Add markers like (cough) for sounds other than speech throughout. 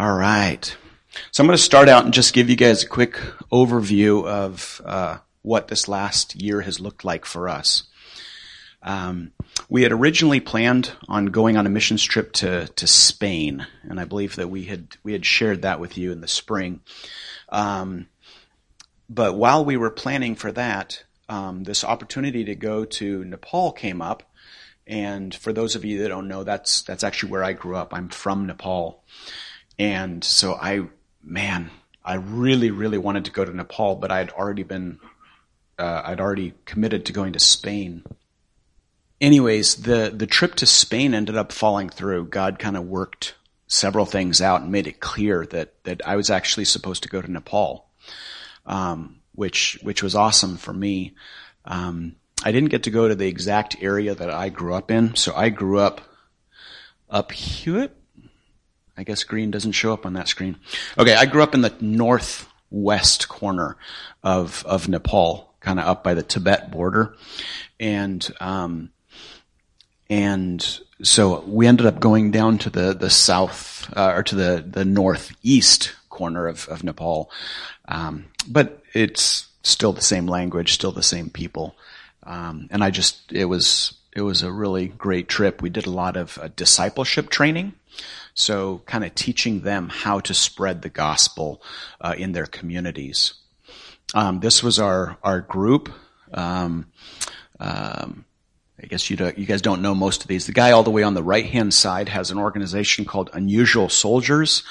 All right. So I'm going to start out and just give you guys a quick overview of uh, what this last year has looked like for us. Um, we had originally planned on going on a missions trip to to Spain, and I believe that we had we had shared that with you in the spring. Um, but while we were planning for that, um, this opportunity to go to Nepal came up, and for those of you that don't know, that's that's actually where I grew up. I'm from Nepal, and so I, man, I really really wanted to go to Nepal, but I had already been, uh, I'd already committed to going to Spain. Anyways, the the trip to Spain ended up falling through. God kind of worked several things out and made it clear that that I was actually supposed to go to Nepal, um, which which was awesome for me. Um, I didn't get to go to the exact area that I grew up in. So I grew up up here. I guess green doesn't show up on that screen. Okay, I grew up in the northwest corner of of Nepal, kind of up by the Tibet border, and um, and so we ended up going down to the the south uh, or to the the northeast corner of of Nepal, um, but it's still the same language, still the same people. Um, and I just, it was, it was a really great trip. We did a lot of uh, discipleship training. So kind of teaching them how to spread the gospel uh, in their communities. Um, this was our, our group. Um, um I guess you, you guys don't know most of these. The guy all the way on the right hand side has an organization called Unusual Soldiers.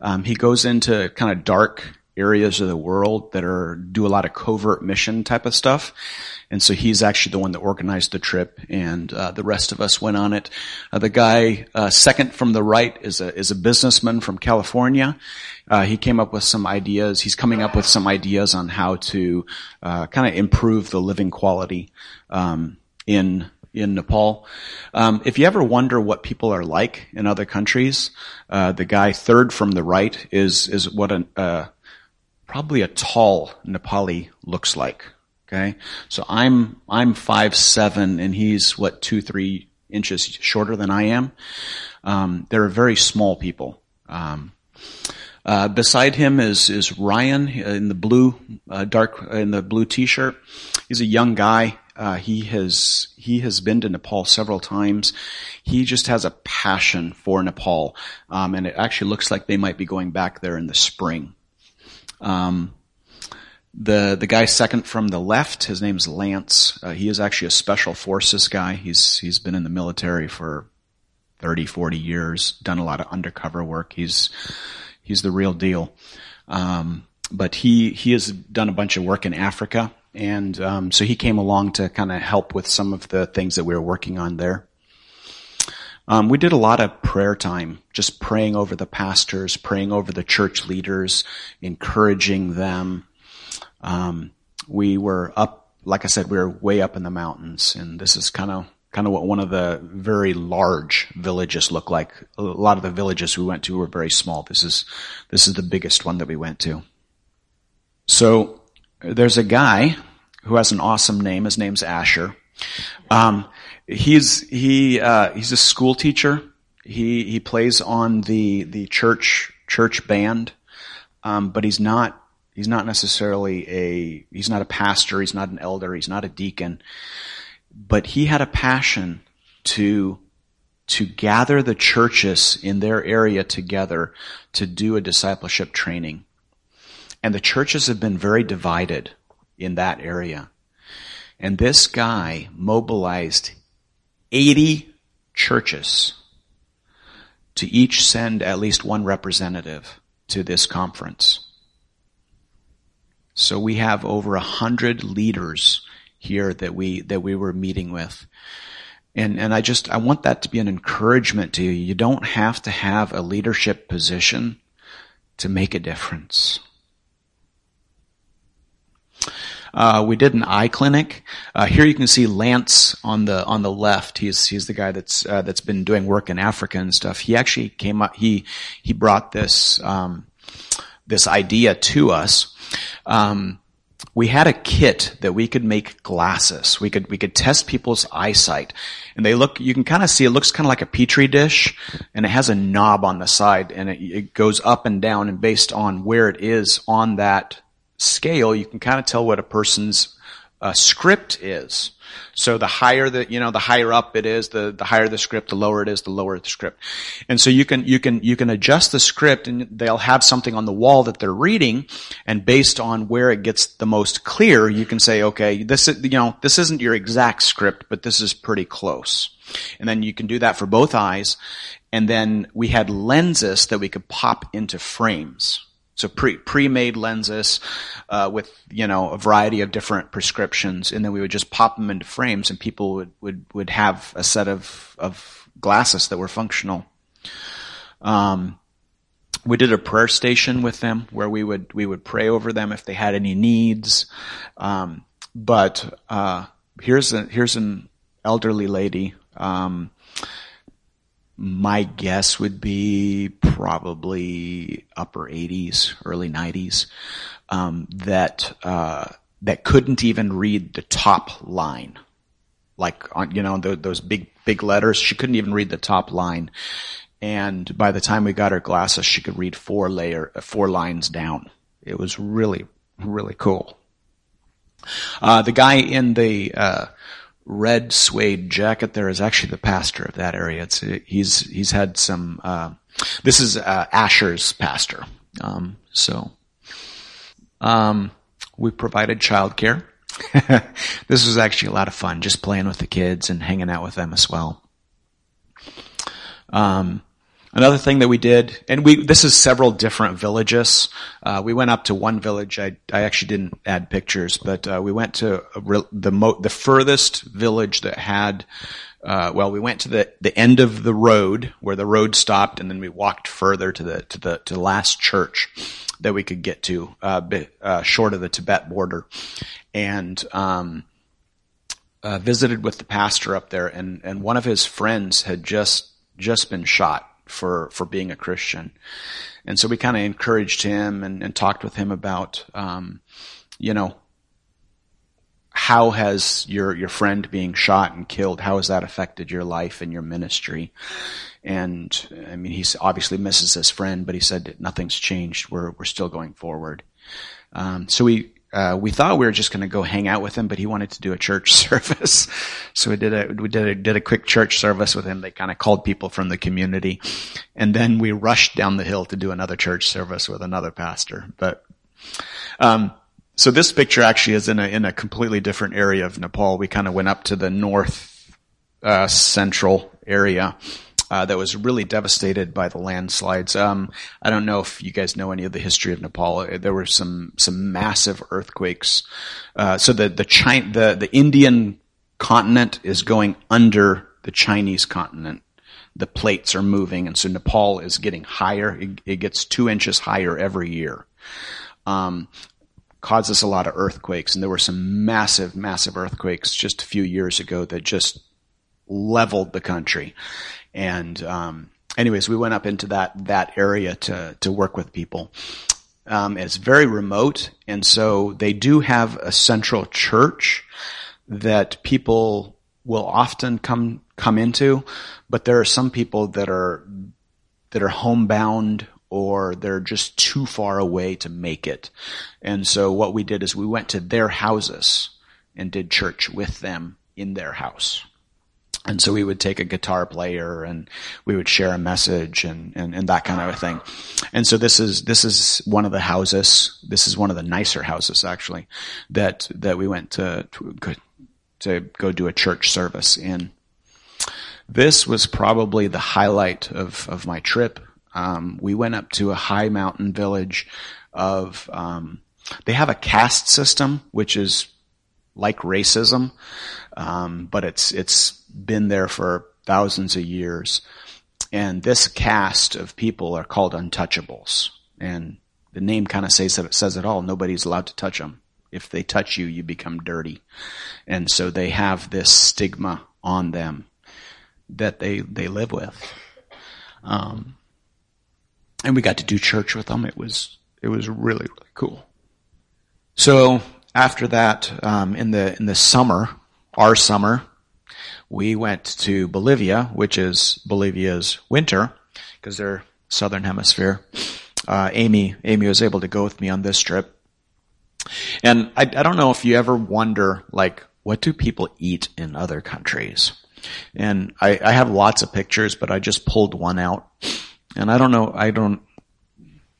Um, he goes into kind of dark areas of the world that are do a lot of covert mission type of stuff. And so he's actually the one that organized the trip, and uh, the rest of us went on it. Uh, the guy uh, second from the right is a is a businessman from California. Uh, he came up with some ideas. He's coming up with some ideas on how to uh, kind of improve the living quality um, in in Nepal. Um, if you ever wonder what people are like in other countries, uh, the guy third from the right is is what an uh, probably a tall Nepali looks like. Okay, so I'm I'm five seven, and he's what two three inches shorter than I am. Um, they're very small people. Um, uh, beside him is is Ryan in the blue uh, dark in the blue t-shirt. He's a young guy. Uh, he has he has been to Nepal several times. He just has a passion for Nepal, um, and it actually looks like they might be going back there in the spring. Um, the the guy second from the left, his name's Lance. Uh, he is actually a special forces guy. He's he's been in the military for 30, 40 years, done a lot of undercover work. He's he's the real deal. Um, but he he has done a bunch of work in Africa, and um, so he came along to kind of help with some of the things that we were working on there. Um, we did a lot of prayer time, just praying over the pastors, praying over the church leaders, encouraging them. Um, we were up, like I said, we were way up in the mountains, and this is kind of kind of what one of the very large villages look like. A lot of the villages we went to were very small. This is this is the biggest one that we went to. So there's a guy who has an awesome name. His name's Asher. Um, he's he uh, he's a school teacher. He he plays on the the church church band, um, but he's not he's not necessarily a he's not a pastor. He's not an elder. He's not a deacon. But he had a passion to to gather the churches in their area together to do a discipleship training. And the churches have been very divided in that area. And this guy mobilized 80 churches to each send at least one representative to this conference. So we have over a hundred leaders here that we, that we were meeting with. And, and I just, I want that to be an encouragement to you. You don't have to have a leadership position to make a difference. Uh, we did an eye clinic. Uh, here you can see Lance on the on the left. He's he's the guy that's uh, that's been doing work in Africa and stuff. He actually came up. He he brought this um, this idea to us. Um, we had a kit that we could make glasses. We could we could test people's eyesight, and they look. You can kind of see it looks kind of like a petri dish, and it has a knob on the side, and it, it goes up and down, and based on where it is on that scale, you can kind of tell what a person's uh, script is. So the higher the, you know, the higher up it is, the, the higher the script, the lower it is, the lower the script. And so you can, you can, you can adjust the script and they'll have something on the wall that they're reading. And based on where it gets the most clear, you can say, okay, this is, you know, this isn't your exact script, but this is pretty close. And then you can do that for both eyes. And then we had lenses that we could pop into frames. So pre pre-made lenses uh, with you know a variety of different prescriptions, and then we would just pop them into frames, and people would would would have a set of of glasses that were functional. Um, we did a prayer station with them where we would we would pray over them if they had any needs. Um, but uh, here's a, here's an elderly lady. Um, my guess would be probably upper 80s, early 90s, um, that uh, that couldn't even read the top line, like on you know the, those big big letters. She couldn't even read the top line, and by the time we got her glasses, she could read four layer four lines down. It was really really cool. Uh, the guy in the uh, red suede jacket there is actually the pastor of that area. It's he's he's had some. Uh, this is uh, Asher's pastor. Um, so um, we provided childcare. (laughs) this was actually a lot of fun, just playing with the kids and hanging out with them as well. Um, Another thing that we did, and we this is several different villages. Uh, we went up to one village. I, I actually didn't add pictures, but uh, we went to re- the mo- the furthest village that had. Uh, well, we went to the, the end of the road where the road stopped, and then we walked further to the to the to the last church that we could get to, uh, bit, uh, short of the Tibet border, and um, uh, visited with the pastor up there. And and one of his friends had just just been shot for for being a Christian. And so we kind of encouraged him and, and, talked with him about, um, you know, how has your your friend being shot and killed? How has that affected your life and your ministry? And I mean, he obviously misses his friend, but he said nothing's changed. We're we're still going forward. Um, so we uh, we thought we were just going to go hang out with him, but he wanted to do a church (laughs) service. so we did a, we did a, did a quick church service with him. They kind of called people from the community. And then we rushed down the hill to do another church service with another pastor. But, um, so this picture actually is in a, in a completely different area of Nepal. We kind of went up to the north, uh, central area uh, that was really devastated by the landslides. Um, I don't know if you guys know any of the history of Nepal. Uh, there were some some massive earthquakes. Uh, so the the China, the the Indian continent is going under the Chinese continent. The plates are moving, and so Nepal is getting higher. It, it gets two inches higher every year. Um, causes a lot of earthquakes, and there were some massive, massive earthquakes just a few years ago that just leveled the country. And um, anyways, we went up into that that area to to work with people. Um, it's very remote, and so they do have a central church that people will often come come into, but there are some people that are that are homebound or they're just too far away to make it. And so what we did is we went to their houses and did church with them in their house. And so we would take a guitar player and we would share a message and, and, and, that kind of a thing. And so this is, this is one of the houses. This is one of the nicer houses actually that, that we went to, to, to go do a church service in. This was probably the highlight of, of my trip. Um, we went up to a high mountain village of, um, they have a caste system, which is like racism, um, but it's it's been there for thousands of years. And this caste of people are called untouchables, and the name kind of says it says it all. Nobody's allowed to touch them. If they touch you, you become dirty, and so they have this stigma on them that they they live with. Um, and we got to do church with them. It was it was really really cool. So after that, um, in the in the summer, our summer, we went to Bolivia, which is Bolivia's winter, because they're southern hemisphere. Uh, Amy Amy was able to go with me on this trip, and I, I don't know if you ever wonder like what do people eat in other countries. And I, I have lots of pictures, but I just pulled one out, and I don't know I don't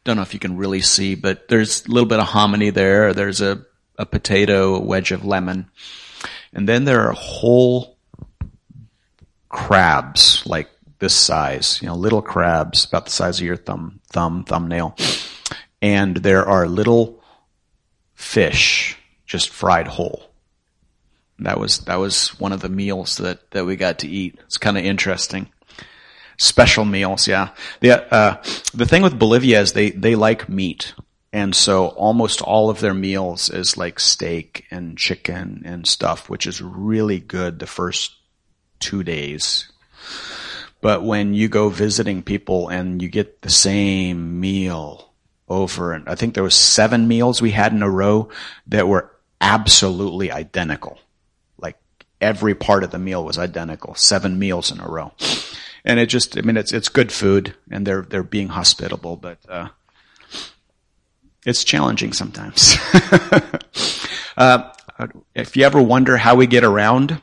don't know if you can really see, but there's a little bit of hominy there. There's a, a potato, a wedge of lemon. And then there are whole crabs, like this size, you know, little crabs about the size of your thumb, thumb, thumbnail. And there are little fish just fried whole. That was, that was one of the meals that, that we got to eat. It's kind of interesting. Special meals, yeah. The uh, the thing with Bolivia is they they like meat, and so almost all of their meals is like steak and chicken and stuff, which is really good the first two days. But when you go visiting people and you get the same meal over, and I think there was seven meals we had in a row that were absolutely identical. Like every part of the meal was identical. Seven meals in a row and it just, I mean, it's it's good food, and they're they're being hospitable, but uh, it's challenging sometimes. (laughs) uh, if you ever wonder how we get around,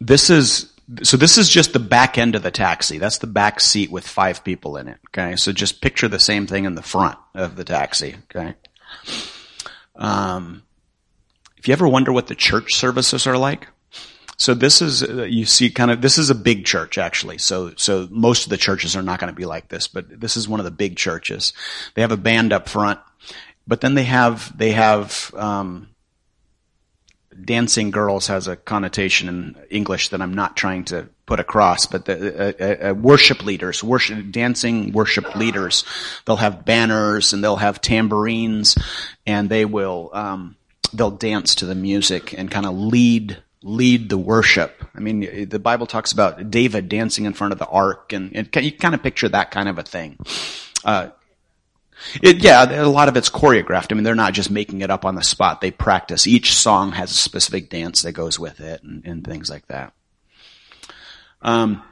this is so this is just the back end of the taxi. That's the back seat with five people in it. Okay, so just picture the same thing in the front of the taxi. Okay. Um, if you ever wonder what the church services are like, so this is, uh, you see kind of, this is a big church actually. So, so most of the churches are not going to be like this, but this is one of the big churches. They have a band up front, but then they have, they have, um, dancing girls has a connotation in English that I'm not trying to put across, but the, uh, uh, worship leaders, worship, dancing worship leaders, they'll have banners and they'll have tambourines and they will, um, they'll dance to the music and kind of lead lead the worship. I mean, the Bible talks about David dancing in front of the ark, and, and you kind of picture that kind of a thing. Uh, it, yeah, a lot of it's choreographed. I mean, they're not just making it up on the spot. They practice. Each song has a specific dance that goes with it, and, and things like that. Um,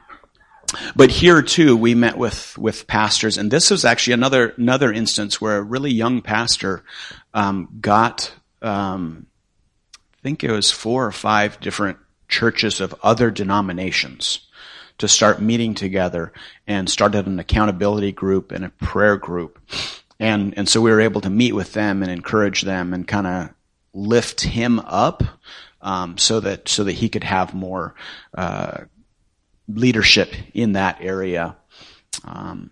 but here too, we met with with pastors, and this was actually another another instance where a really young pastor um, got um, think it was four or five different churches of other denominations to start meeting together and started an accountability group and a prayer group. And, and so we were able to meet with them and encourage them and kind of lift him up, um, so that, so that he could have more, uh, leadership in that area. Um,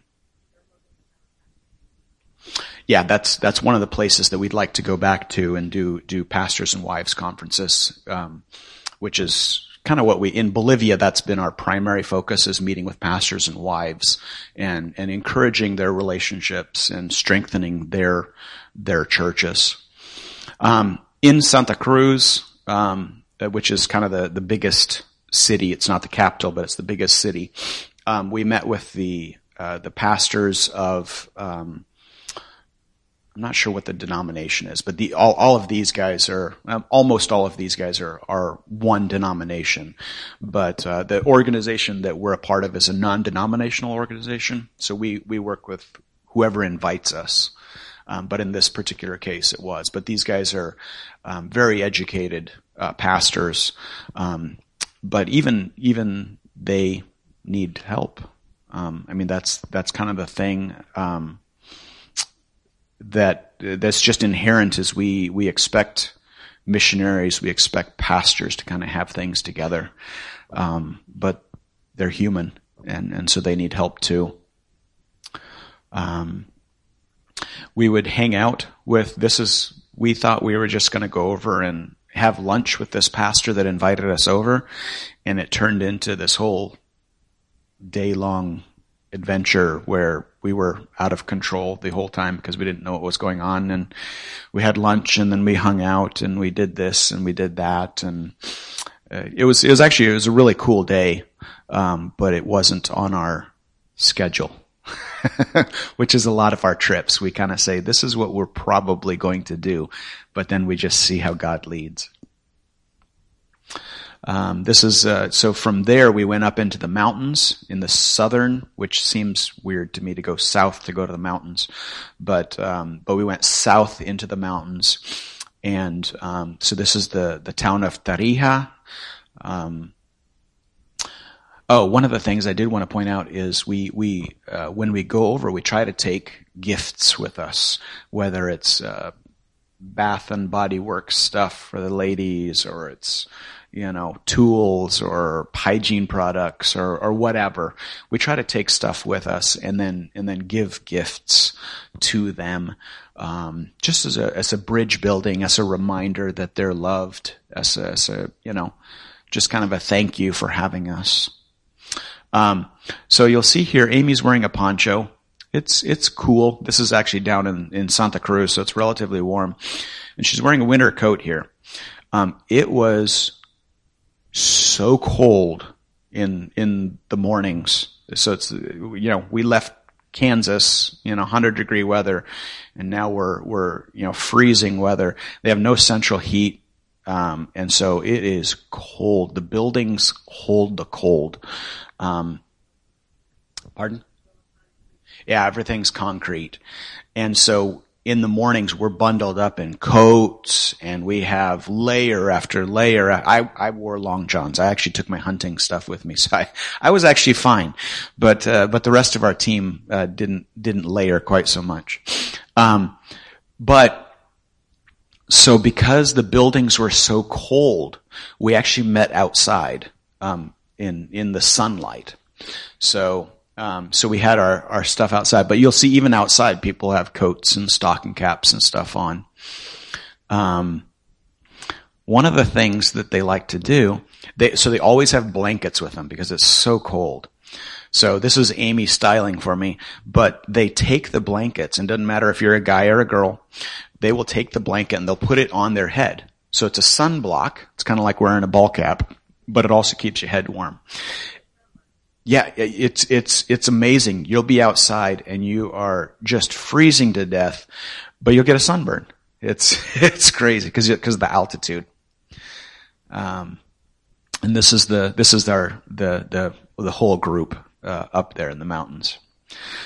yeah, that's that's one of the places that we'd like to go back to and do do pastors and wives conferences, um, which is kind of what we in Bolivia. That's been our primary focus is meeting with pastors and wives and and encouraging their relationships and strengthening their their churches. Um, in Santa Cruz, um, which is kind of the the biggest city. It's not the capital, but it's the biggest city. Um, we met with the uh, the pastors of um, I'm not sure what the denomination is, but the all, all of these guys are um, almost all of these guys are are one denomination. But uh, the organization that we're a part of is a non-denominational organization, so we we work with whoever invites us. Um, but in this particular case, it was. But these guys are um, very educated uh, pastors, um, but even even they need help. Um, I mean, that's that's kind of the thing. Um, that that's just inherent as we we expect missionaries, we expect pastors to kind of have things together, um, but they're human, and and so they need help too. Um, we would hang out with this is we thought we were just going to go over and have lunch with this pastor that invited us over, and it turned into this whole day long adventure where we were out of control the whole time because we didn't know what was going on and we had lunch and then we hung out and we did this and we did that and uh, it was it was actually it was a really cool day um, but it wasn't on our schedule (laughs) which is a lot of our trips. We kind of say, this is what we're probably going to do, but then we just see how God leads. Um, this is uh, so. From there, we went up into the mountains in the southern, which seems weird to me to go south to go to the mountains, but um, but we went south into the mountains, and um, so this is the the town of Tarija. Um, oh, one of the things I did want to point out is we we uh, when we go over, we try to take gifts with us, whether it's uh, Bath and Body Works stuff for the ladies, or it's you know, tools or hygiene products or, or whatever. We try to take stuff with us and then, and then give gifts to them. Um, just as a, as a bridge building, as a reminder that they're loved, as a, as a, you know, just kind of a thank you for having us. Um, so you'll see here, Amy's wearing a poncho. It's, it's cool. This is actually down in, in Santa Cruz, so it's relatively warm. And she's wearing a winter coat here. Um, it was so cold in in the mornings. So it's you know we left Kansas, in know, 100 degree weather, and now we're we're you know freezing weather. They have no central heat, um, and so it is cold. The buildings hold the cold. Um, pardon? Yeah, everything's concrete, and so in the mornings we're bundled up in coats and we have layer after layer. I, I wore long johns. I actually took my hunting stuff with me, (laughs) so I, I was actually fine. But uh, but the rest of our team uh, didn't didn't layer quite so much. Um, but so because the buildings were so cold, we actually met outside um, in in the sunlight. So um, so we had our, our stuff outside, but you'll see even outside people have coats and stocking caps and stuff on. Um, one of the things that they like to do, they, so they always have blankets with them because it's so cold. So this is Amy styling for me, but they take the blankets and doesn't matter if you're a guy or a girl, they will take the blanket and they'll put it on their head. So it's a sunblock. It's kind of like wearing a ball cap, but it also keeps your head warm. Yeah, it's it's it's amazing. You'll be outside and you are just freezing to death, but you'll get a sunburn. It's (laughs) it's crazy because because of the altitude. Um, and this is the this is our the the the whole group uh, up there in the mountains.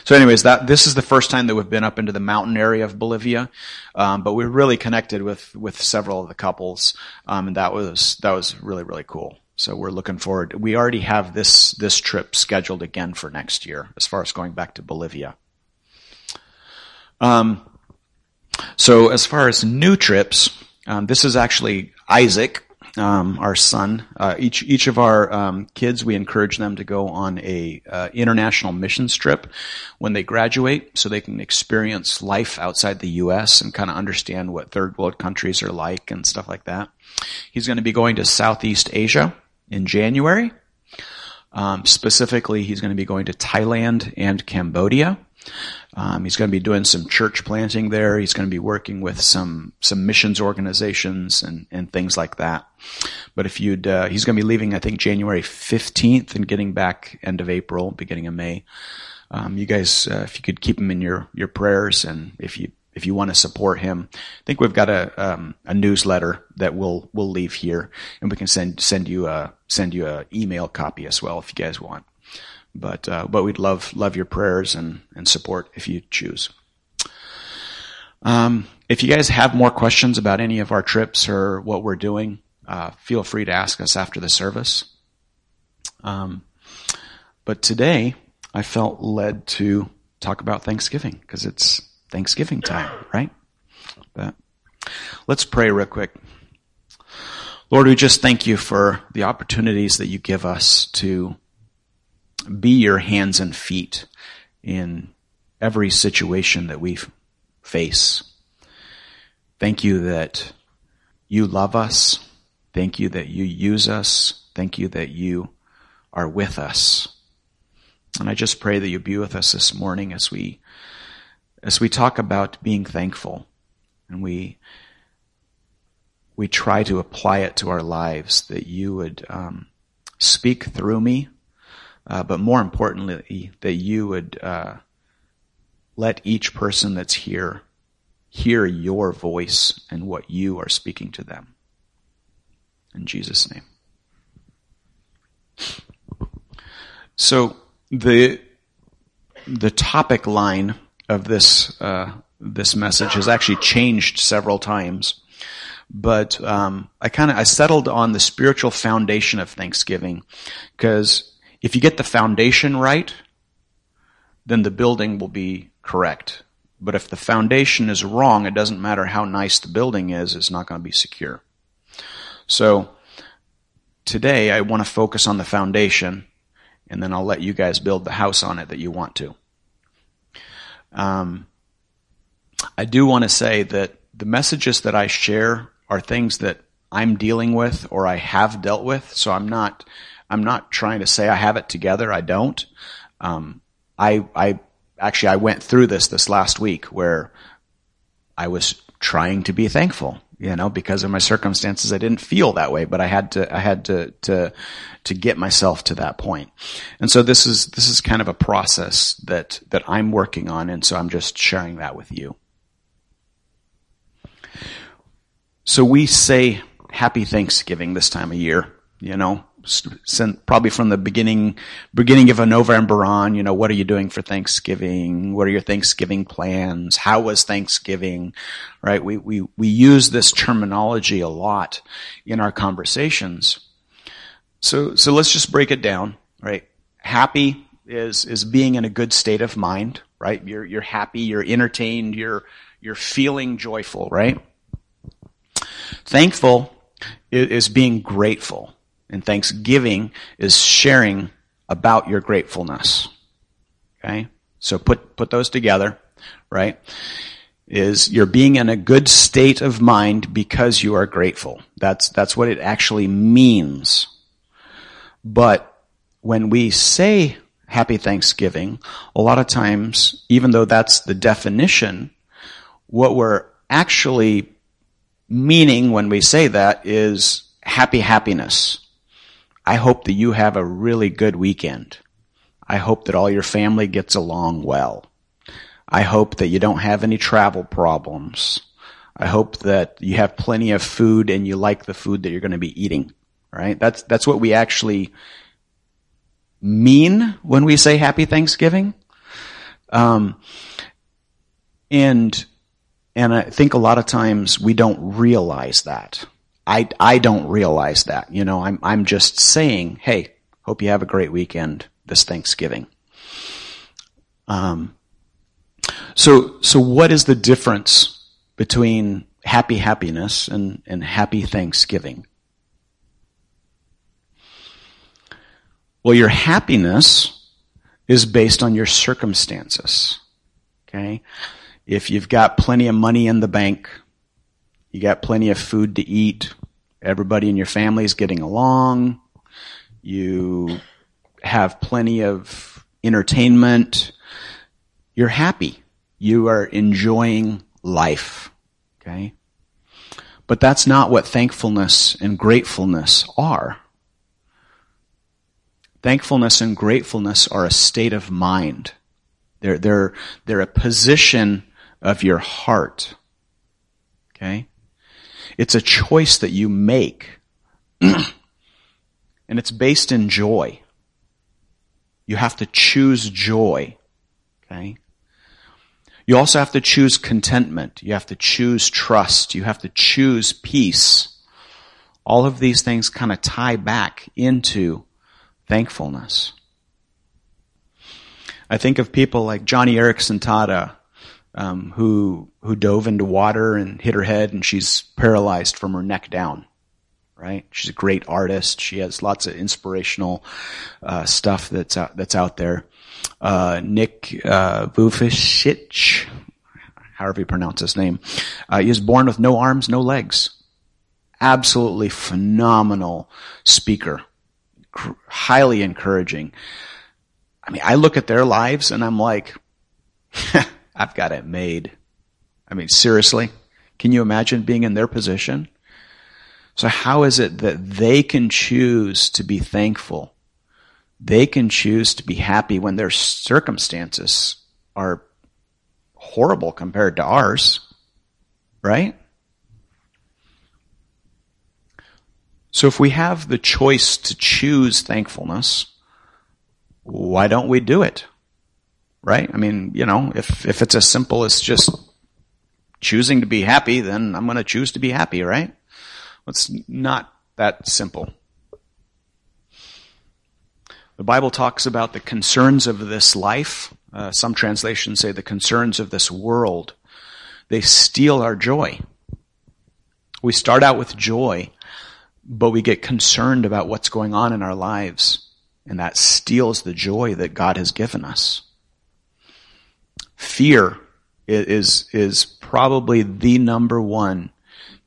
So, anyways, that this is the first time that we've been up into the mountain area of Bolivia, um, but we're really connected with with several of the couples, um, and that was that was really really cool. So we're looking forward. We already have this this trip scheduled again for next year, as far as going back to Bolivia. Um, so as far as new trips, um, this is actually Isaac, um, our son. Uh, each each of our um, kids, we encourage them to go on a uh, international missions trip when they graduate, so they can experience life outside the U.S. and kind of understand what third world countries are like and stuff like that. He's going to be going to Southeast Asia in January. Um, specifically, he's going to be going to Thailand and Cambodia. Um, he's going to be doing some church planting there. He's going to be working with some some missions organizations and and things like that. But if you'd, uh, he's going to be leaving, I think January fifteenth and getting back end of April, beginning of May. Um, you guys, uh, if you could keep him in your your prayers, and if you if you want to support him, I think we've got a um, a newsletter that we'll we'll leave here, and we can send send you a send you a email copy as well if you guys want. But uh, but we'd love love your prayers and and support if you choose. Um, if you guys have more questions about any of our trips or what we're doing, uh, feel free to ask us after the service. Um, but today, I felt led to talk about Thanksgiving because it's Thanksgiving time, right? But let's pray real quick. Lord, we just thank you for the opportunities that you give us to be your hands and feet in every situation that we face. Thank you that you love us. Thank you that you use us. Thank you that you are with us. And I just pray that you be with us this morning as we as we talk about being thankful and we we try to apply it to our lives, that you would um, speak through me, uh, but more importantly, that you would uh, let each person that's here hear your voice and what you are speaking to them. In Jesus' name. So the the topic line of this uh, this message has actually changed several times, but um, I kind of I settled on the spiritual foundation of Thanksgiving because if you get the foundation right, then the building will be correct. But if the foundation is wrong, it doesn't matter how nice the building is; it's not going to be secure. So today I want to focus on the foundation and then I'll let you guys build the house on it that you want to. Um, I do want to say that the messages that I share are things that I'm dealing with or I have dealt with. So I'm not, I'm not trying to say I have it together. I don't. Um, I, I actually, I went through this this last week where I was trying to be thankful you know, because of my circumstances, I didn't feel that way, but I had to, I had to, to, to get myself to that point. And so this is, this is kind of a process that, that I'm working on. And so I'm just sharing that with you. So we say happy Thanksgiving this time of year, you know, probably from the beginning, beginning of November on, you know, what are you doing for Thanksgiving? What are your Thanksgiving plans? How was Thanksgiving? Right? We, we, we use this terminology a lot in our conversations. So, so let's just break it down, right? Happy is, is being in a good state of mind, right? You're, you're happy, you're entertained, you're, you're feeling joyful, right? Thankful is being grateful and thanksgiving is sharing about your gratefulness. Okay? So put, put those together, right? Is you're being in a good state of mind because you are grateful. That's, that's what it actually means. But when we say happy Thanksgiving, a lot of times, even though that's the definition, what we're actually meaning when we say that is happy happiness. I hope that you have a really good weekend. I hope that all your family gets along well. I hope that you don't have any travel problems. I hope that you have plenty of food and you like the food that you're going to be eating. Right? That's that's what we actually mean when we say Happy Thanksgiving. Um, and and I think a lot of times we don't realize that. I, I don't realize that. You know, I'm, I'm just saying, hey, hope you have a great weekend this Thanksgiving. Um, so, so what is the difference between happy happiness and, and happy Thanksgiving? Well, your happiness is based on your circumstances. Okay? If you've got plenty of money in the bank, you got plenty of food to eat, everybody in your family is getting along. You have plenty of entertainment. You're happy. You are enjoying life. Okay? But that's not what thankfulness and gratefulness are. Thankfulness and gratefulness are a state of mind. They're, they're, they're a position of your heart. Okay? It's a choice that you make. (clears throat) and it's based in joy. You have to choose joy. Okay? You also have to choose contentment. You have to choose trust. You have to choose peace. All of these things kind of tie back into thankfulness. I think of people like Joni Eareckson Tada, um, who who dove into water and hit her head, and she's paralyzed from her neck down. Right? She's a great artist. She has lots of inspirational uh, stuff that's out, that's out there. Uh, Nick uh, Vujicic, however you pronounce his name, uh, he was born with no arms, no legs. Absolutely phenomenal speaker, highly encouraging. I mean, I look at their lives and I'm like. (laughs) I've got it made. I mean, seriously? Can you imagine being in their position? So how is it that they can choose to be thankful? They can choose to be happy when their circumstances are horrible compared to ours, right? So if we have the choice to choose thankfulness, why don't we do it? Right? I mean, you know, if, if it's as simple as just choosing to be happy, then I'm going to choose to be happy, right? It's not that simple. The Bible talks about the concerns of this life. Uh, some translations say the concerns of this world. They steal our joy. We start out with joy, but we get concerned about what's going on in our lives, and that steals the joy that God has given us. Fear is, is probably the number one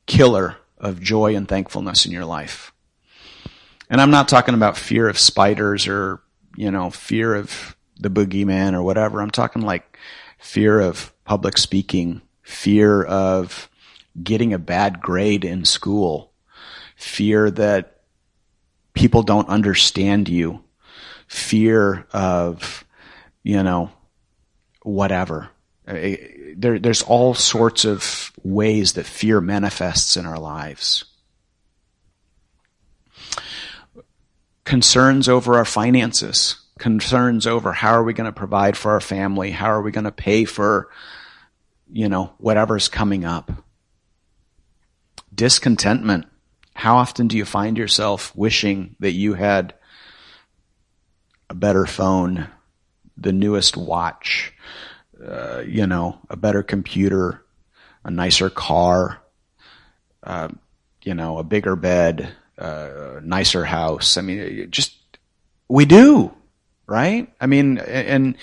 killer of joy and thankfulness in your life. And I'm not talking about fear of spiders or, you know, fear of the boogeyman or whatever. I'm talking like fear of public speaking, fear of getting a bad grade in school, fear that people don't understand you, fear of, you know, whatever. There, there's all sorts of ways that fear manifests in our lives. concerns over our finances, concerns over how are we going to provide for our family, how are we going to pay for, you know, whatever's coming up. Discontentment. How often do you find yourself wishing that you had a better phone, the newest watch, uh, you know, a better computer, a nicer car, uh, you know, a bigger bed, uh, nicer house. I mean, just we do, right? I mean, and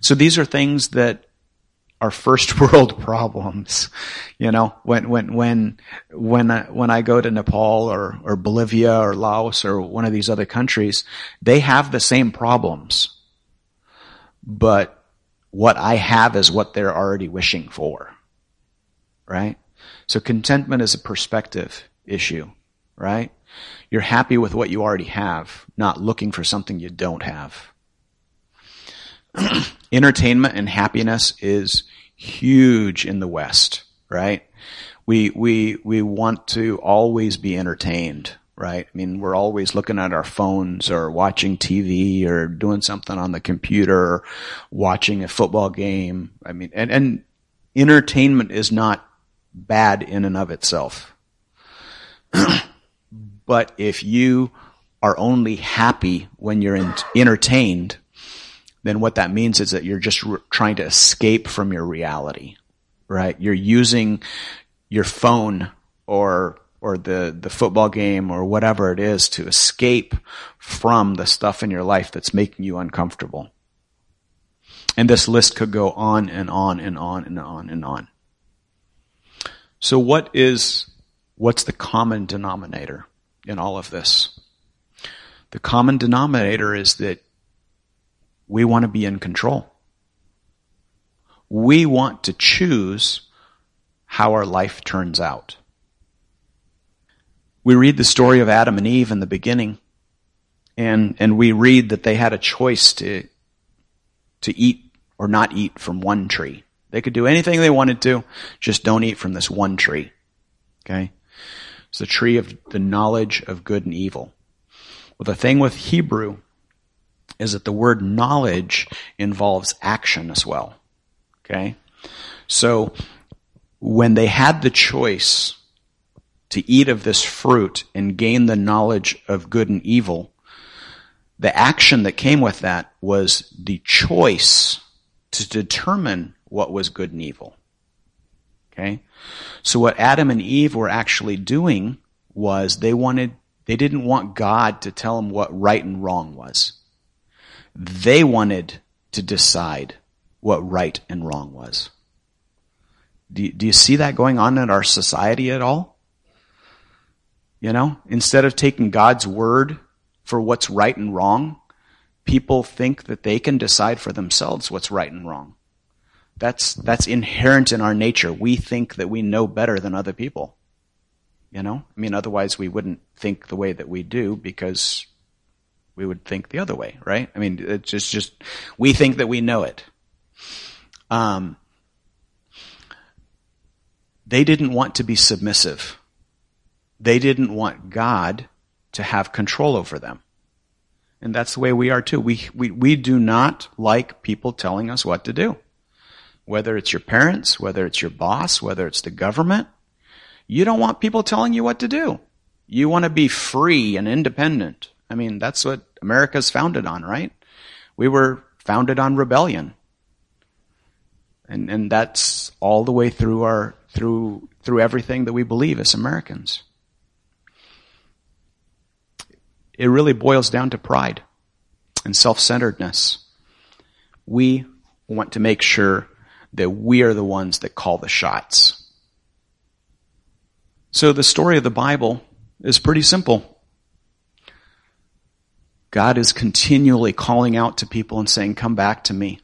so these are things that are first (laughs) world problems. You know, when when when when I, when I go to Nepal or or Bolivia or Laos or one of these other countries, they have the same problems, but what I have is what they're already wishing for, right? So contentment is a perspective issue, right? You're happy with what you already have, not looking for something you don't have. (clears throat) Entertainment and happiness is huge in the West, right? We, we, we want to always be entertained, right? I mean, we're always looking at our phones or watching TV or doing something on the computer or watching a football game. I mean, and, and entertainment is not bad in and of itself. (clears throat) But if you are only happy when you're in, entertained, then what that means is that you're just re- trying to escape from your reality, right? You're using your phone or or the the football game or whatever it is to escape from the stuff in your life that's making you uncomfortable. And this list could go on and on and on and on and on. So what is what's the common denominator? in all of this. The common denominator is that we want to be in control. We want to choose how our life turns out. We read the story of Adam and Eve in the beginning, and, and we read that they had a choice to, to eat or not eat from one tree. They could do anything they wanted to, just don't eat from this one tree. Okay? It's the tree of the knowledge of good and evil. Well, the thing with Hebrew is that the word knowledge involves action as well. Okay? So, when they had the choice to eat of this fruit and gain the knowledge of good and evil, the action that came with that was the choice to determine what was good and evil. Okay? So what Adam and Eve were actually doing was they wanted, they didn't want God to tell them what right and wrong was. They wanted to decide what right and wrong was. Do do you see that going on in our society at all? You know, instead of taking God's word for what's right and wrong, people think that they can decide for themselves what's right and wrong. That's, that's inherent in our nature. We think that we know better than other people. You know? I mean, otherwise we wouldn't think the way that we do because we would think the other way, right? I mean, it's just, just we think that we know it. Um, they didn't want to be submissive. They didn't want God to have control over them. And that's the way we are too. We, we, we do not like people telling us what to do. Whether it's your parents, whether it's your boss, whether it's the government, you don't want people telling you what to do. You want to be free and independent. I mean, that's what America's founded on, right? We were founded on rebellion. And, and that's all the way through our, through, through everything that we believe as Americans. It really boils down to pride and self-centeredness. We want to make sure that we are the ones that call the shots. So the story of the Bible is pretty simple. God is continually calling out to people and saying, come back to me.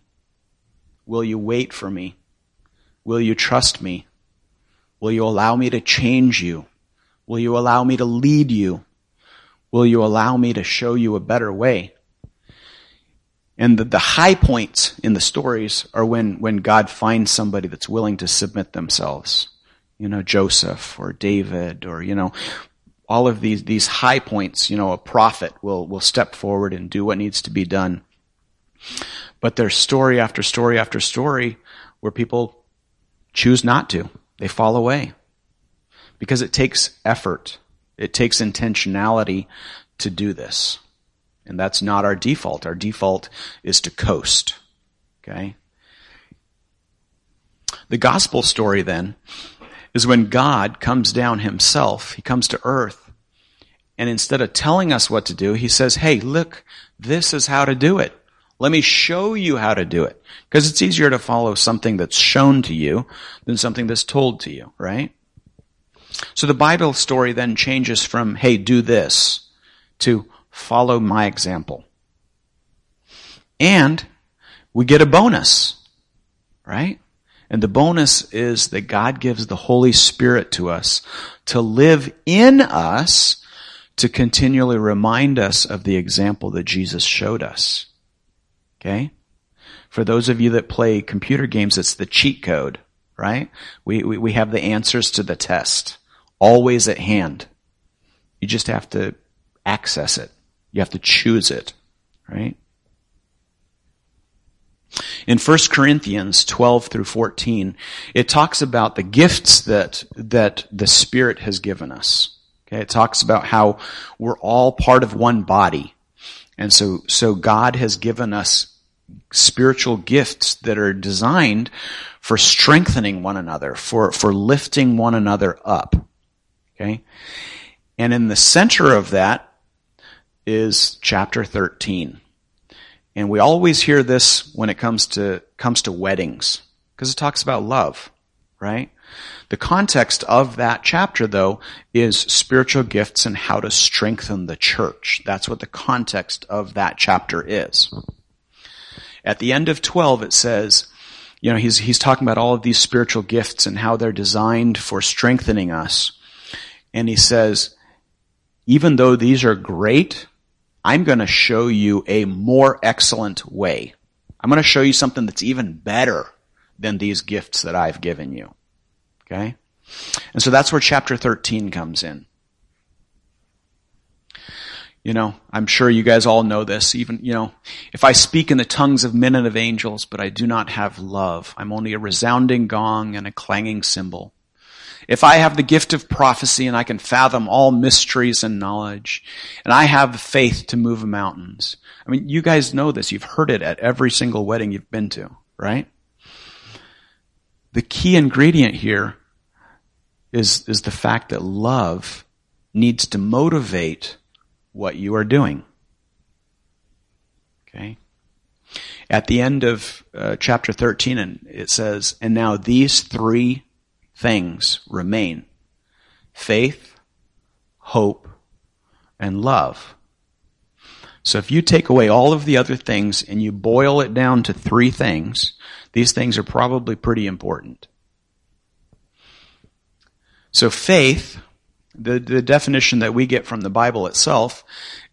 Will you wait for me? Will you trust me? Will you allow me to change you? Will you allow me to lead you? Will you allow me to show you a better way? And the, the high points in the stories are when, when God finds somebody that's willing to submit themselves. You know, Joseph or David or, you know, all of these, these high points, you know, a prophet will, will step forward and do what needs to be done. But there's story after story after story where people choose not to. They fall away. Because it takes effort. It takes intentionality to do this. And that's not our default. Our default is to coast. Okay? The gospel story then is when God comes down himself, he comes to earth, and instead of telling us what to do, he says, hey, look, this is how to do it. Let me show you how to do it. Because it's easier to follow something that's shown to you than something that's told to you, right? So the Bible story then changes from, hey, do this, to follow my example. And we get a bonus, right? And the bonus is that God gives the Holy Spirit to us to live in us to continually remind us of the example that Jesus showed us. Okay? For those of you that play computer games, it's the cheat code, right? We, we, we have the answers to the test always at hand. You just have to access it. You have to choose it, right? In 1 Corinthians 12 through 14, it talks about the gifts that, that the Spirit has given us. Okay, it talks about how we're all part of one body. And so, so God has given us spiritual gifts that are designed for strengthening one another, for, for lifting one another up. Okay? And in the center of that is chapter 13. And we always hear this when it comes to, comes to weddings. Because it talks about love, right? The context of that chapter, though, is spiritual gifts and how to strengthen the church. That's what the context of that chapter is. At the end of 12, it says, you know, he's, he's talking about all of these spiritual gifts and how they're designed for strengthening us. And he says, even though these are great, I'm going to show you a more excellent way. I'm going to show you something that's even better than these gifts that I've given you. Okay? And so that's where chapter 13 comes in. You know, I'm sure you guys all know this. Even, you know, if I speak in the tongues of men and of angels, but I do not have love, I'm only a resounding gong and a clanging cymbal. If I have the gift of prophecy and I can fathom all mysteries and knowledge, and I have faith to move mountains. I mean, you guys know this. You've heard it at every single wedding you've been to, right? The key ingredient here is, is the fact that love needs to motivate what you are doing. Okay? At the end of uh, chapter 13, and it says, And now these three things remain faith, hope, and love. So if you take away all of the other things and you boil it down to three things, these things are probably pretty important. So faith, the, the definition that we get from the Bible itself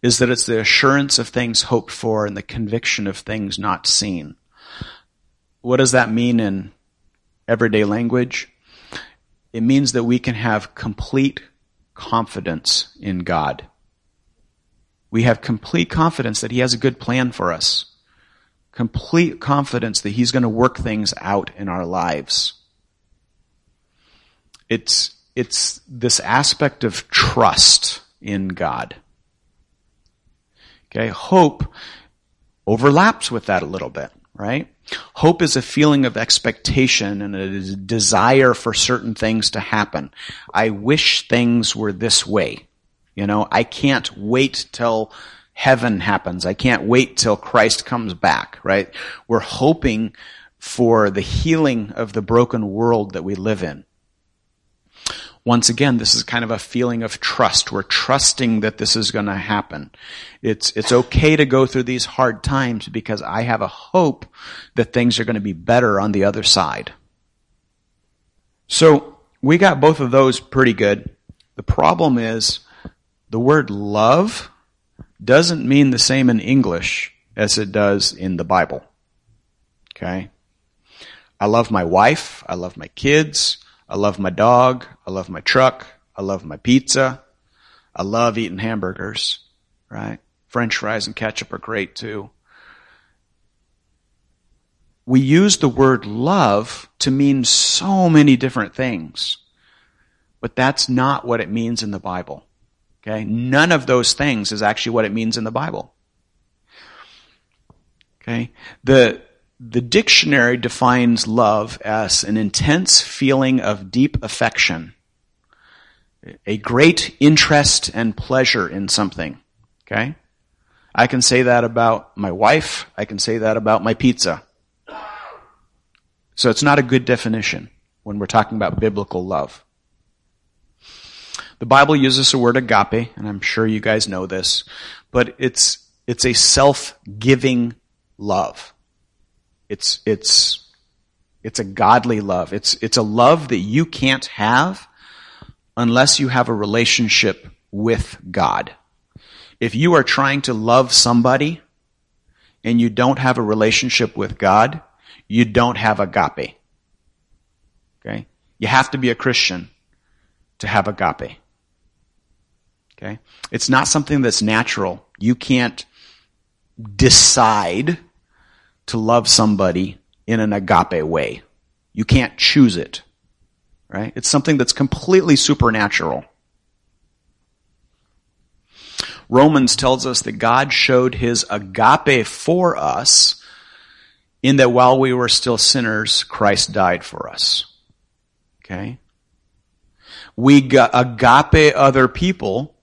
is that it's the assurance of things hoped for and the conviction of things not seen. What does that mean in everyday language? it means that we can have complete confidence in God. We have complete confidence that He has a good plan for us. Complete confidence that He's going to work things out in our lives. It's, it's this aspect of trust in God. Okay, hope overlaps with that a little bit, right? Hope is a feeling of expectation and a desire for certain things to happen. I wish things were this way. You know, I can't wait till heaven happens. I can't wait till Christ comes back, right? We're hoping for the healing of the broken world that we live in. Once again, this is kind of a feeling of trust. We're trusting that this is going to happen. It's, it's okay to go through these hard times because I have a hope that things are going to be better on the other side. So we got both of those pretty good. The problem is the word love doesn't mean the same in English as it does in the Bible. Okay? I love my wife. I love my kids. I love my dog. I love my truck. I love my pizza. I love eating hamburgers, right? French fries and ketchup are great too. We use the word love to mean so many different things, but that's not what it means in the Bible. Okay? None of those things is actually what it means in the Bible. Okay? The, the dictionary defines love as an intense feeling of deep affection, a great interest and pleasure in something. Okay? I can say that about my wife. I can say that about my pizza. So it's not a good definition when we're talking about biblical love. The Bible uses the word agape, and I'm sure you guys know this, but it's, it's a self-giving love. It's, it's, it's a godly love. It's, it's a love that you can't have unless you have a relationship with God. If you are trying to love somebody and you don't have a relationship with God, you don't have agape. Okay? You have to be a Christian to have agape. Okay? It's not something that's natural. You can't decide to love somebody in an agape way. You can't choose it. Right? It's something that's completely supernatural. Romans tells us that God showed his agape for us in that while we were still sinners, Christ died for us. Okay? We agape other people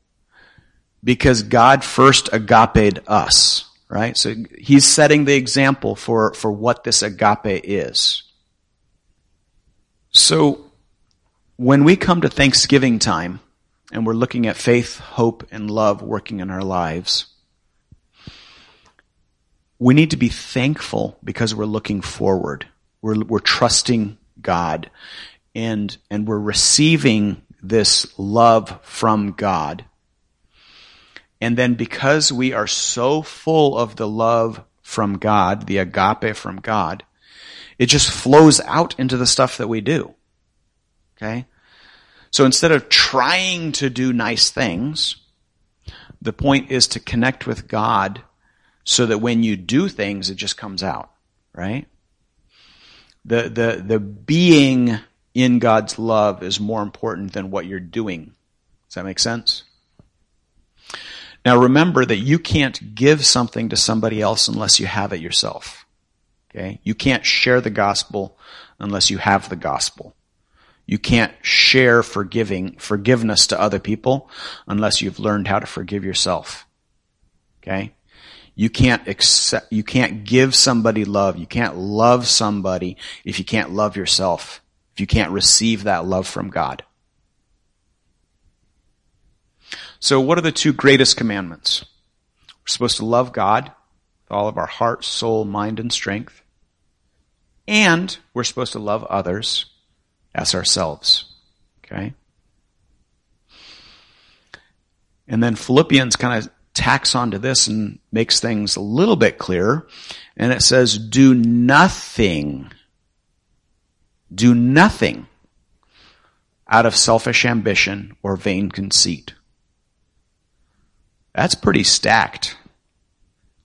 because God first agaped us right? So he's setting the example for, for what this agape is. So when we come to Thanksgiving time and we're looking at faith, hope, and love working in our lives, we need to be thankful because we're looking forward. We're, we're trusting God and, and we're receiving this love from God and then because we are so full of the love from God, the agape from God, it just flows out into the stuff that we do. Okay? So instead of trying to do nice things, the point is to connect with God so that when you do things, it just comes out, right? The, the, the being in God's love is more important than what you're doing. Does that make sense? Now remember that you can't give something to somebody else unless you have it yourself. Okay? You can't share the gospel unless you have the gospel. You can't share forgiving, forgiveness to other people unless you've learned how to forgive yourself. Okay? You can't accept, you can't give somebody love. You can't love somebody if you can't love yourself. If you can't receive that love from God. So what are the two greatest commandments? We're supposed to love God with all of our heart, soul, mind, and strength. And we're supposed to love others as ourselves. Okay? And then Philippians kind of tacks onto this and makes things a little bit clearer. And it says, do nothing. Do nothing out of selfish ambition or vain conceit. That's pretty stacked.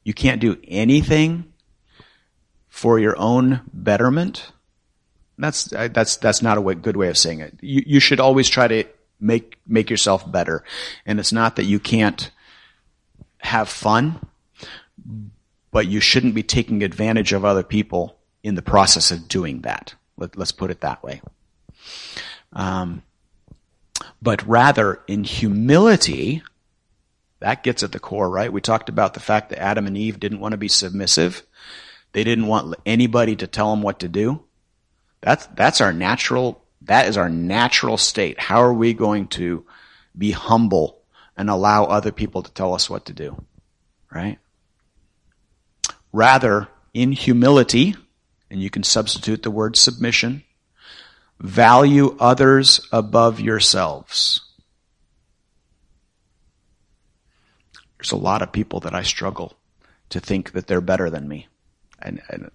You can't do anything for your own betterment. That's that's that's not a way, good way of saying it. You, you should always try to make make yourself better, and it's not that you can't have fun, but you shouldn't be taking advantage of other people in the process of doing that. Let, us put it that way. Um, but rather, in humility, that gets at the core, right? We talked about the fact that Adam and Eve didn't want to be submissive. They didn't want anybody to tell them what to do. That's, that's our natural, that is our natural state. How are we going to be humble and allow other people to tell us what to do? Right? Rather, in humility, and you can substitute the word submission, value others above yourselves. There's a lot of people that I struggle to think that they're better than me. And, and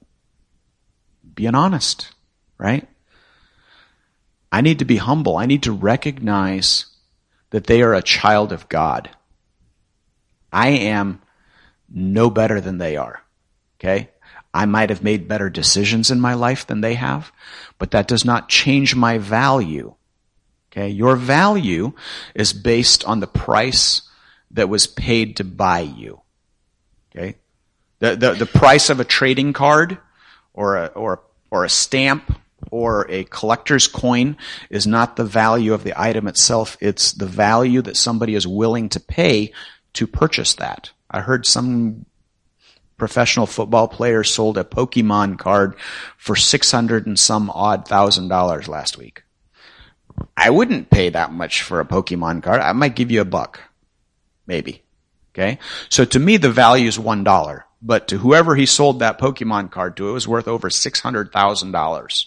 being honest, right? I need to be humble. I need to recognize that they are a child of God. I am no better than they are. Okay? I might have made better decisions in my life than they have, but that does not change my value. Okay? Your value is based on the price that was paid to buy you. Okay? The, the, the price of a trading card or a, or, or a stamp or a collector's coin is not the value of the item itself. It's the value that somebody is willing to pay to purchase that. I heard some professional football player sold a Pokemon card for 600 and some odd thousand dollars last week. I wouldn't pay that much for a Pokemon card. I might give you a buck. Maybe. Okay? So to me, the value is one dollar. But to whoever he sold that Pokemon card to, it was worth over $600,000.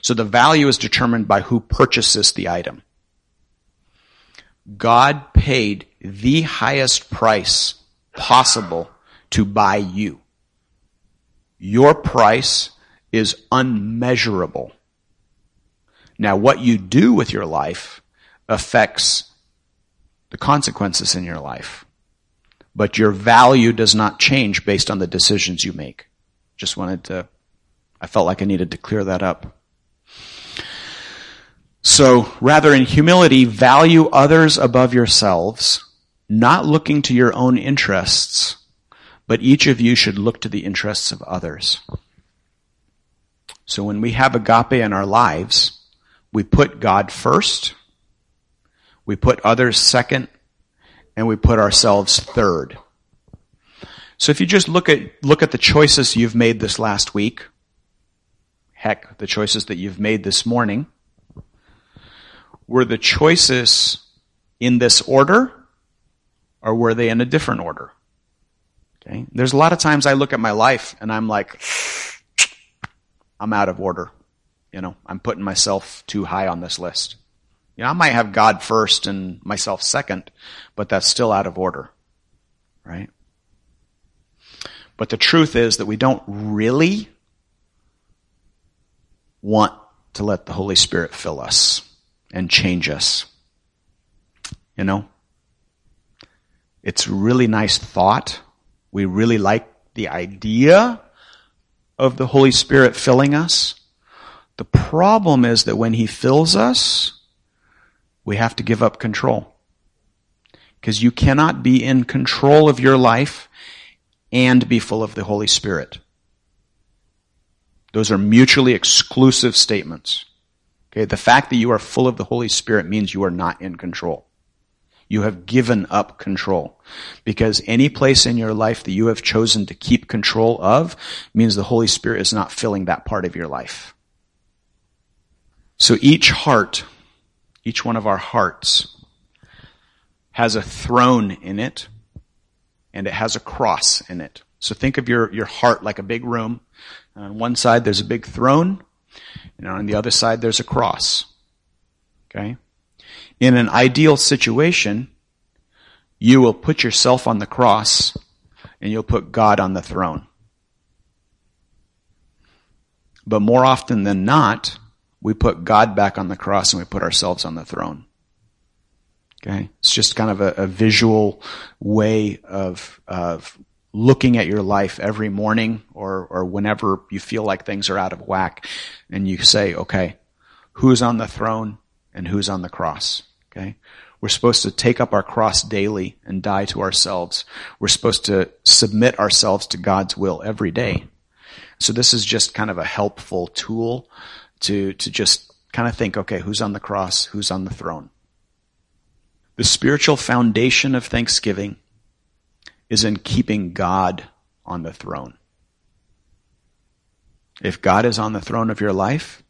So the value is determined by who purchases the item. God paid the highest price possible to buy you. Your price is unmeasurable. Now, what you do with your life affects the consequences in your life. But your value does not change based on the decisions you make. Just wanted to, I felt like I needed to clear that up. So, rather in humility, value others above yourselves, not looking to your own interests, but each of you should look to the interests of others. So when we have agape in our lives, we put God first, we put others second, and we put ourselves third. So if you just look at, look at the choices you've made this last week, heck, the choices that you've made this morning, were the choices in this order, or were they in a different order? Okay. There's a lot of times I look at my life and I'm like, I'm out of order. You know, I'm putting myself too high on this list. You know, I might have God first and myself second, but that's still out of order. Right? But the truth is that we don't really want to let the Holy Spirit fill us and change us. You know? It's really nice thought we really like the idea of the Holy Spirit filling us. The problem is that when He fills us, we have to give up control. Because you cannot be in control of your life and be full of the Holy Spirit. Those are mutually exclusive statements. Okay, the fact that you are full of the Holy Spirit means you are not in control. You have given up control. Because any place in your life that you have chosen to keep control of means the Holy Spirit is not filling that part of your life. So each heart, each one of our hearts, has a throne in it, and it has a cross in it. So think of your, your heart like a big room. On one side there's a big throne, and on the other side there's a cross. Okay? In an ideal situation, you will put yourself on the cross and you'll put God on the throne. But more often than not, we put God back on the cross and we put ourselves on the throne. Okay? It's just kind of a, a visual way of, of looking at your life every morning or, or whenever you feel like things are out of whack and you say, okay, who's on the throne and who's on the cross? Okay? We're supposed to take up our cross daily and die to ourselves. We're supposed to submit ourselves to God's will every day. So this is just kind of a helpful tool to, to just kind of think, okay, who's on the cross? Who's on the throne? The spiritual foundation of thanksgiving is in keeping God on the throne. If God is on the throne of your life,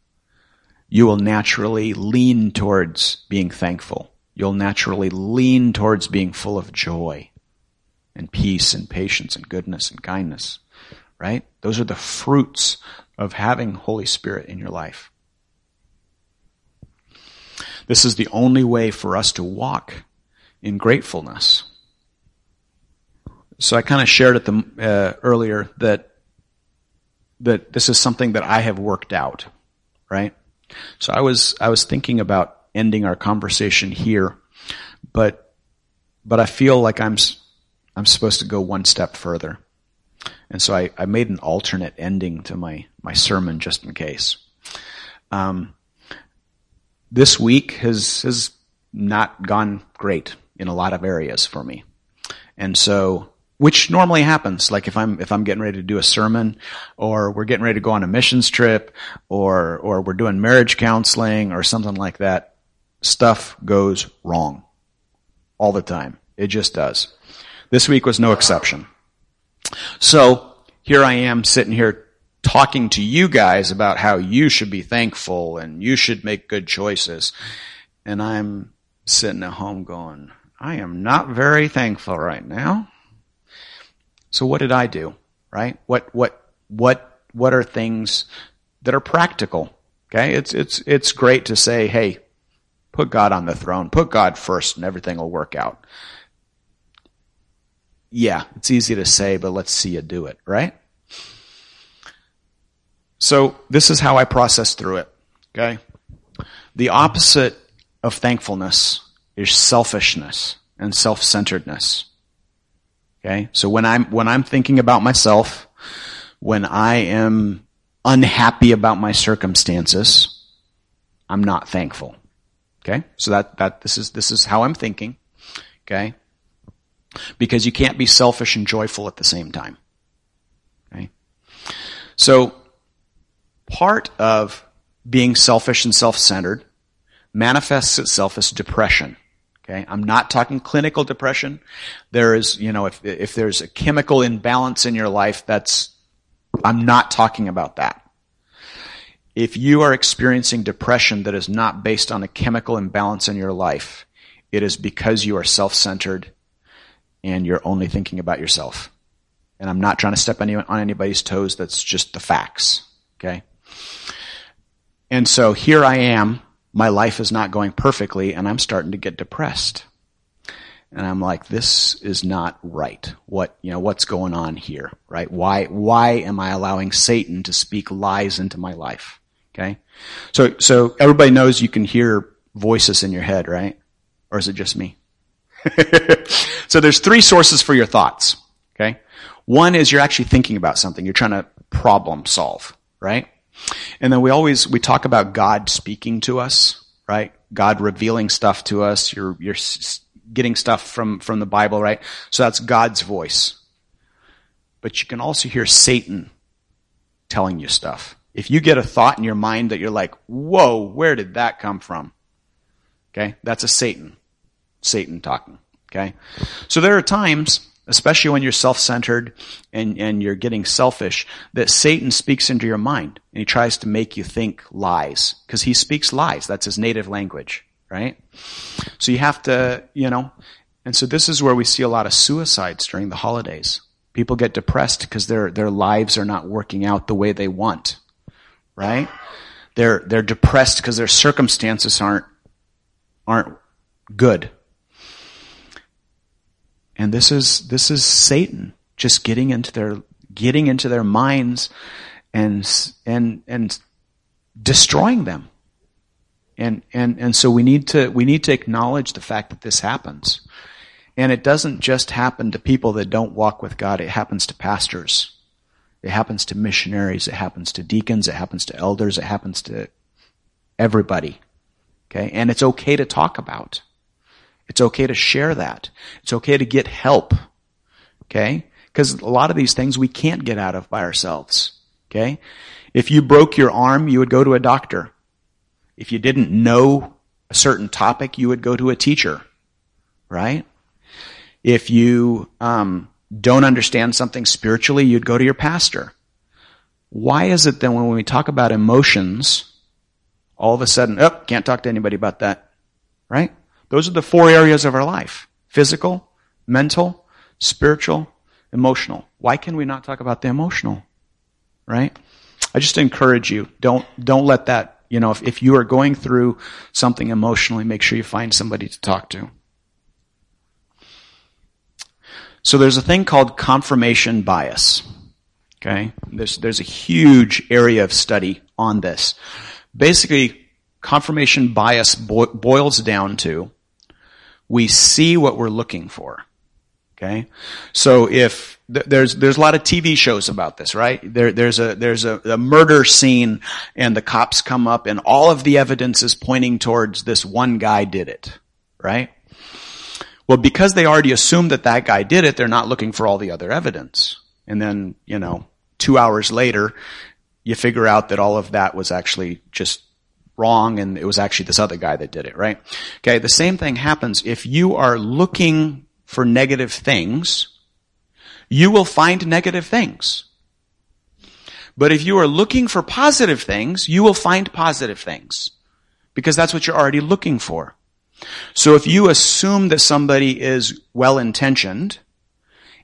you will naturally lean towards being thankful. You'll naturally lean towards being full of joy and peace and patience and goodness and kindness, right? Those are the fruits of having Holy Spirit in your life. This is the only way for us to walk in gratefulness. So I kind of shared it the, uh, earlier that that this is something that I have worked out, right? So I was I was thinking about ending our conversation here, but but I feel like I'm I'm supposed to go one step further, and so I, I made an alternate ending to my my sermon just in case. Um, this week has has not gone great in a lot of areas for me, and so which normally happens. Like if I'm if I'm getting ready to do a sermon, or we're getting ready to go on a missions trip, or or we're doing marriage counseling or something like that, stuff goes wrong all the time. It just does. This week was no exception. So here I am sitting here talking to you guys about how you should be thankful and you should make good choices, and I'm sitting at home going, I am not very thankful right now. So what did I do? Right? What, what, what, what are things that are practical? Okay. It's, it's, it's great to say, Hey, put God on the throne, put God first and everything will work out. Yeah, it's easy to say, but let's see you do it, right? So this is how I process through it. Okay. The opposite of thankfulness is selfishness and self-centeredness. Okay. So when I'm, when I'm thinking about myself, when I am unhappy about my circumstances, I'm not thankful. Okay. So that, that, this is, this is how I'm thinking. Okay. Because you can't be selfish and joyful at the same time. Okay. So part of being selfish and self-centered manifests itself as depression. Okay. I'm not talking clinical depression. There is, you know, if, if there's a chemical imbalance in your life, that's, I'm not talking about that. If you are experiencing depression that is not based on a chemical imbalance in your life, it is because you are self-centered and you're only thinking about yourself. And I'm not trying to step any, on anybody's toes. That's just the facts. Okay. And so here I am my life is not going perfectly and I'm starting to get depressed. And I'm like, this is not right. What, you know, what's going on here, right? Why, why am I allowing Satan to speak lies into my life? Okay. So, so everybody knows you can hear voices in your head, right? Or is it just me? (laughs) so there's three sources for your thoughts. Okay. One is you're actually thinking about something. You're trying to problem solve, right? And then we always, we talk about God speaking to us, right? God revealing stuff to us. You're, you're getting stuff from, from the Bible, right? So that's God's voice. But you can also hear Satan telling you stuff. If you get a thought in your mind that you're like, whoa, where did that come from? Okay. That's a Satan. Satan talking. Okay. So there are times especially when you're self-centered and, and you're getting selfish, that Satan speaks into your mind and he tries to make you think lies because he speaks lies. That's his native language, right? So you have to, you know, and so this is where we see a lot of suicides during the holidays. People get depressed because their, their lives are not working out the way they want, right? They're, they're depressed because their circumstances aren't, aren't good and this is, this is Satan just getting into their, getting into their minds and, and, and destroying them. And, and, and so we need to, we need to acknowledge the fact that this happens. And it doesn't just happen to people that don't walk with God. It happens to pastors. It happens to missionaries. It happens to deacons. It happens to elders. It happens to everybody. Okay. And it's okay to talk about. It's okay to share that. It's okay to get help. Okay. Because a lot of these things we can't get out of by ourselves. Okay. If you broke your arm, you would go to a doctor. If you didn't know a certain topic, you would go to a teacher. Right? If you um, don't understand something spiritually, you'd go to your pastor. Why is it that when we talk about emotions, all of a sudden, oh, can't talk to anybody about that? Right? Those are the four areas of our life. Physical, mental, spiritual, emotional. Why can we not talk about the emotional? Right? I just encourage you, don't, don't let that, you know, if, if you are going through something emotionally, make sure you find somebody to talk to. So there's a thing called confirmation bias. Okay? There's, there's a huge area of study on this. Basically, confirmation bias bo- boils down to we see what we're looking for. Okay? So if th- there's there's a lot of TV shows about this, right? There there's a there's a, a, murder scene and the cops come up and all of the evidence is pointing towards this one guy did it, right? Well, because they already assumed that that guy did it, they're not looking for all the other evidence. And then, you know, two hours later, you figure out that all of that was actually just wrong and it was actually this other guy that did it, right? Okay, the same thing happens if you are looking for negative things, you will find negative things. But if you are looking for positive things, you will find positive things. Because that's what you're already looking for. So if you assume that somebody is well intentioned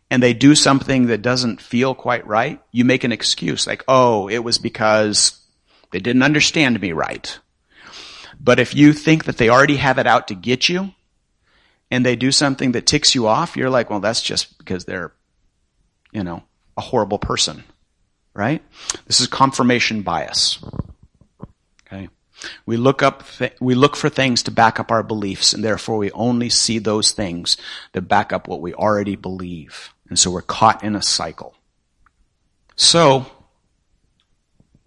and they do something that doesn't feel quite right, you make an excuse like, oh, it was because they didn't understand me right. But if you think that they already have it out to get you and they do something that ticks you off, you're like, well, that's just because they're, you know, a horrible person. Right? This is confirmation bias. Okay. We look up, th- we look for things to back up our beliefs, and therefore we only see those things that back up what we already believe. And so we're caught in a cycle. So,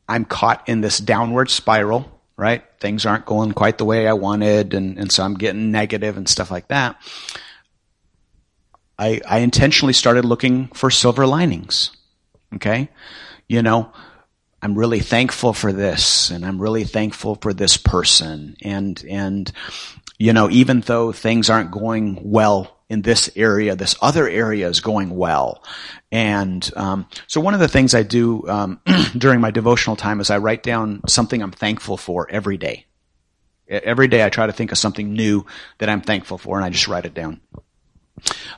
I'm caught in this downward spiral, right? Things aren't going quite the way I wanted, and, and so I'm getting negative and stuff like that. I, I intentionally started looking for silver linings. Okay? You know, I'm really thankful for this and I'm really thankful for this person. And, and, you know, even though things aren't going well in this area, this other area is going well. And, um, so one of the things I do, um, (clears throat) during my devotional time is I write down something I'm thankful for every day. Every day I try to think of something new that I'm thankful for and I just write it down.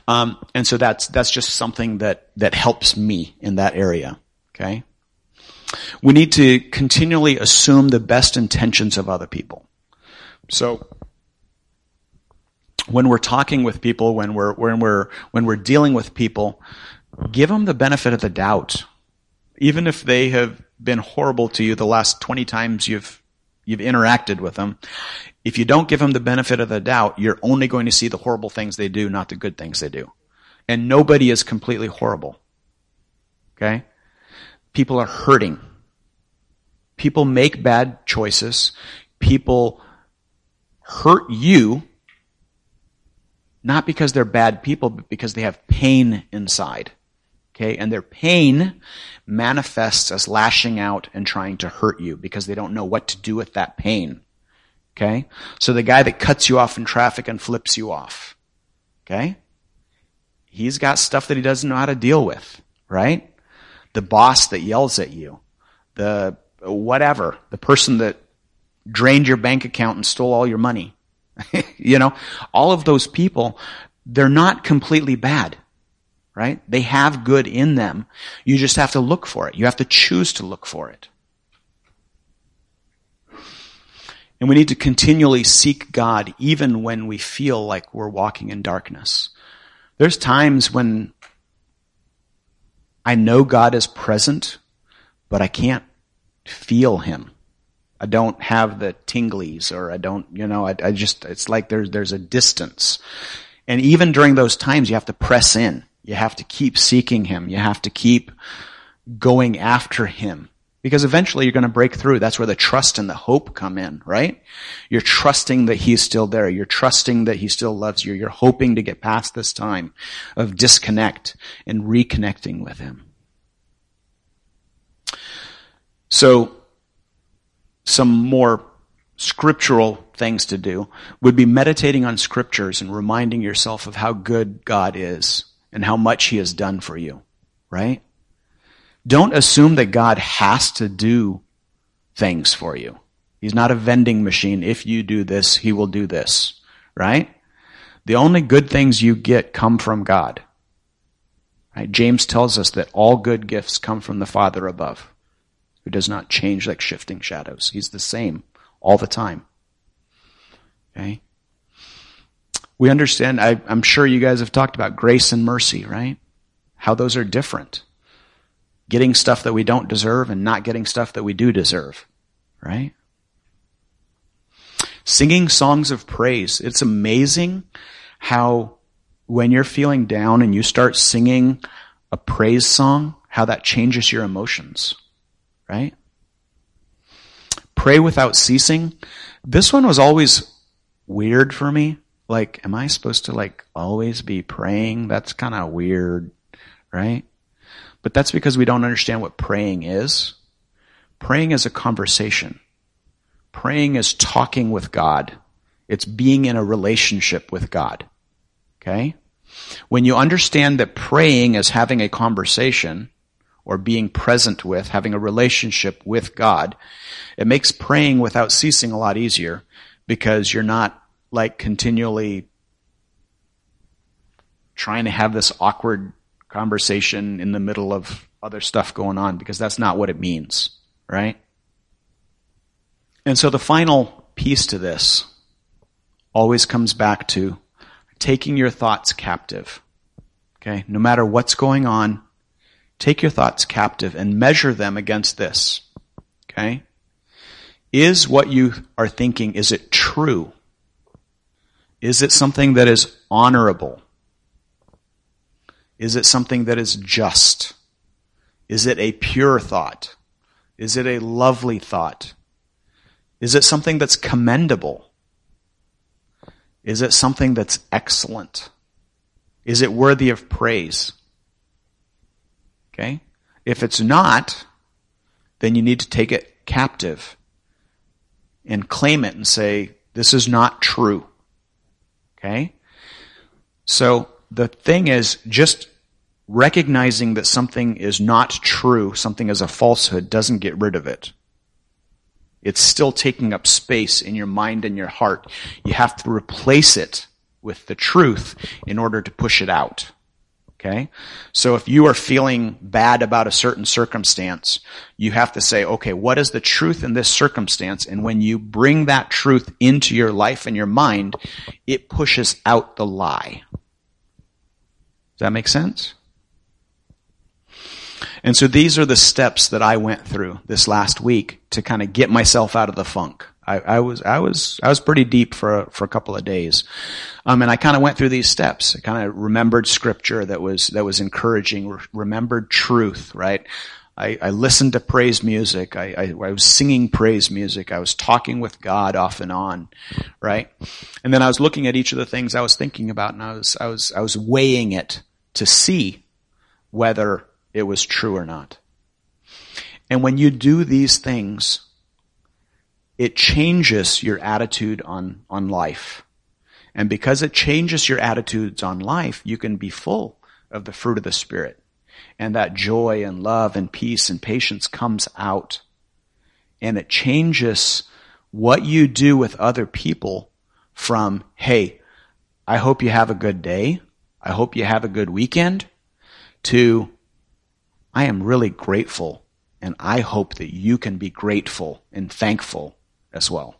Um, and so that's, that's just something that, that helps me in that area. Okay. We need to continually assume the best intentions of other people. So, when we're talking with people, when we're, when we're, when we're dealing with people, give them the benefit of the doubt. Even if they have been horrible to you the last 20 times you've, you've interacted with them, if you don't give them the benefit of the doubt, you're only going to see the horrible things they do, not the good things they do. And nobody is completely horrible. Okay? People are hurting. People make bad choices. People hurt you not because they're bad people, but because they have pain inside. Okay? And their pain manifests as lashing out and trying to hurt you because they don't know what to do with that pain. Okay? So the guy that cuts you off in traffic and flips you off. Okay? He's got stuff that he doesn't know how to deal with. Right? the boss that yells at you, the whatever, the person that drained your bank account and stole all your money. (laughs) you know, all of those people, they're not completely bad, right? They have good in them. You just have to look for it. You have to choose to look for it. And we need to continually seek God even when we feel like we're walking in darkness. There's times when I know God is present, but I can't feel Him. I don't have the tinglies or I don't, you know, I, I just, it's like there's, there's a distance. And even during those times, you have to press in. You have to keep seeking Him. You have to keep going after Him. Because eventually you're going to break through. That's where the trust and the hope come in, right? You're trusting that He's still there. You're trusting that He still loves you. You're hoping to get past this time of disconnect and reconnecting with Him. So, some more scriptural things to do would be meditating on scriptures and reminding yourself of how good God is and how much He has done for you, right? Don't assume that God has to do things for you. He's not a vending machine. If you do this, He will do this, right? The only good things you get come from God. Right? James tells us that all good gifts come from the Father above, who does not change like shifting shadows. He's the same all the time. Okay? We understand, I, I'm sure you guys have talked about grace and mercy, right? How those are different. Getting stuff that we don't deserve and not getting stuff that we do deserve, right? Singing songs of praise. It's amazing how when you're feeling down and you start singing a praise song, how that changes your emotions, right? Pray without ceasing. This one was always weird for me. Like, am I supposed to like always be praying? That's kind of weird, right? But that's because we don't understand what praying is. Praying is a conversation. Praying is talking with God. It's being in a relationship with God. Okay? When you understand that praying is having a conversation, or being present with, having a relationship with God, it makes praying without ceasing a lot easier because you're not like continually trying to have this awkward conversation in the middle of other stuff going on because that's not what it means, right? And so the final piece to this always comes back to taking your thoughts captive. Okay? No matter what's going on, take your thoughts captive and measure them against this. Okay? Is what you are thinking, is it true? Is it something that is honorable? Is it something that is just? Is it a pure thought? Is it a lovely thought? Is it something that's commendable? Is it something that's excellent? Is it worthy of praise? Okay? If it's not, then you need to take it captive and claim it and say, this is not true. Okay? So the thing is just recognizing that something is not true, something is a falsehood, doesn't get rid of it. It's still taking up space in your mind and your heart. You have to replace it with the truth in order to push it out. Okay? So if you are feeling bad about a certain circumstance, you have to say, okay, what is the truth in this circumstance? And when you bring that truth into your life and your mind, it pushes out the lie. Does that make sense? And so these are the steps that I went through this last week to kind of get myself out of the funk. I, I, was I was I was pretty deep for for a couple of days, um, and I kind of went through these steps. I kind of remembered scripture that was that was encouraging. Re- remembered truth, right? I, I, listened to praise music. I, I, I, was singing praise music. I was talking with God off and on, right? And then I was looking at each of the things I was thinking about, and I was I was I was weighing it to see whether it was true or not. And when you do these things, it changes your attitude on, on life. And because it changes your attitudes on life, you can be full of the fruit of the Spirit. And that joy and love and peace and patience comes out. And it changes what you do with other people from, hey, I hope you have a good day. I hope you have a good weekend to, I am really grateful and I hope that you can be grateful and thankful as well.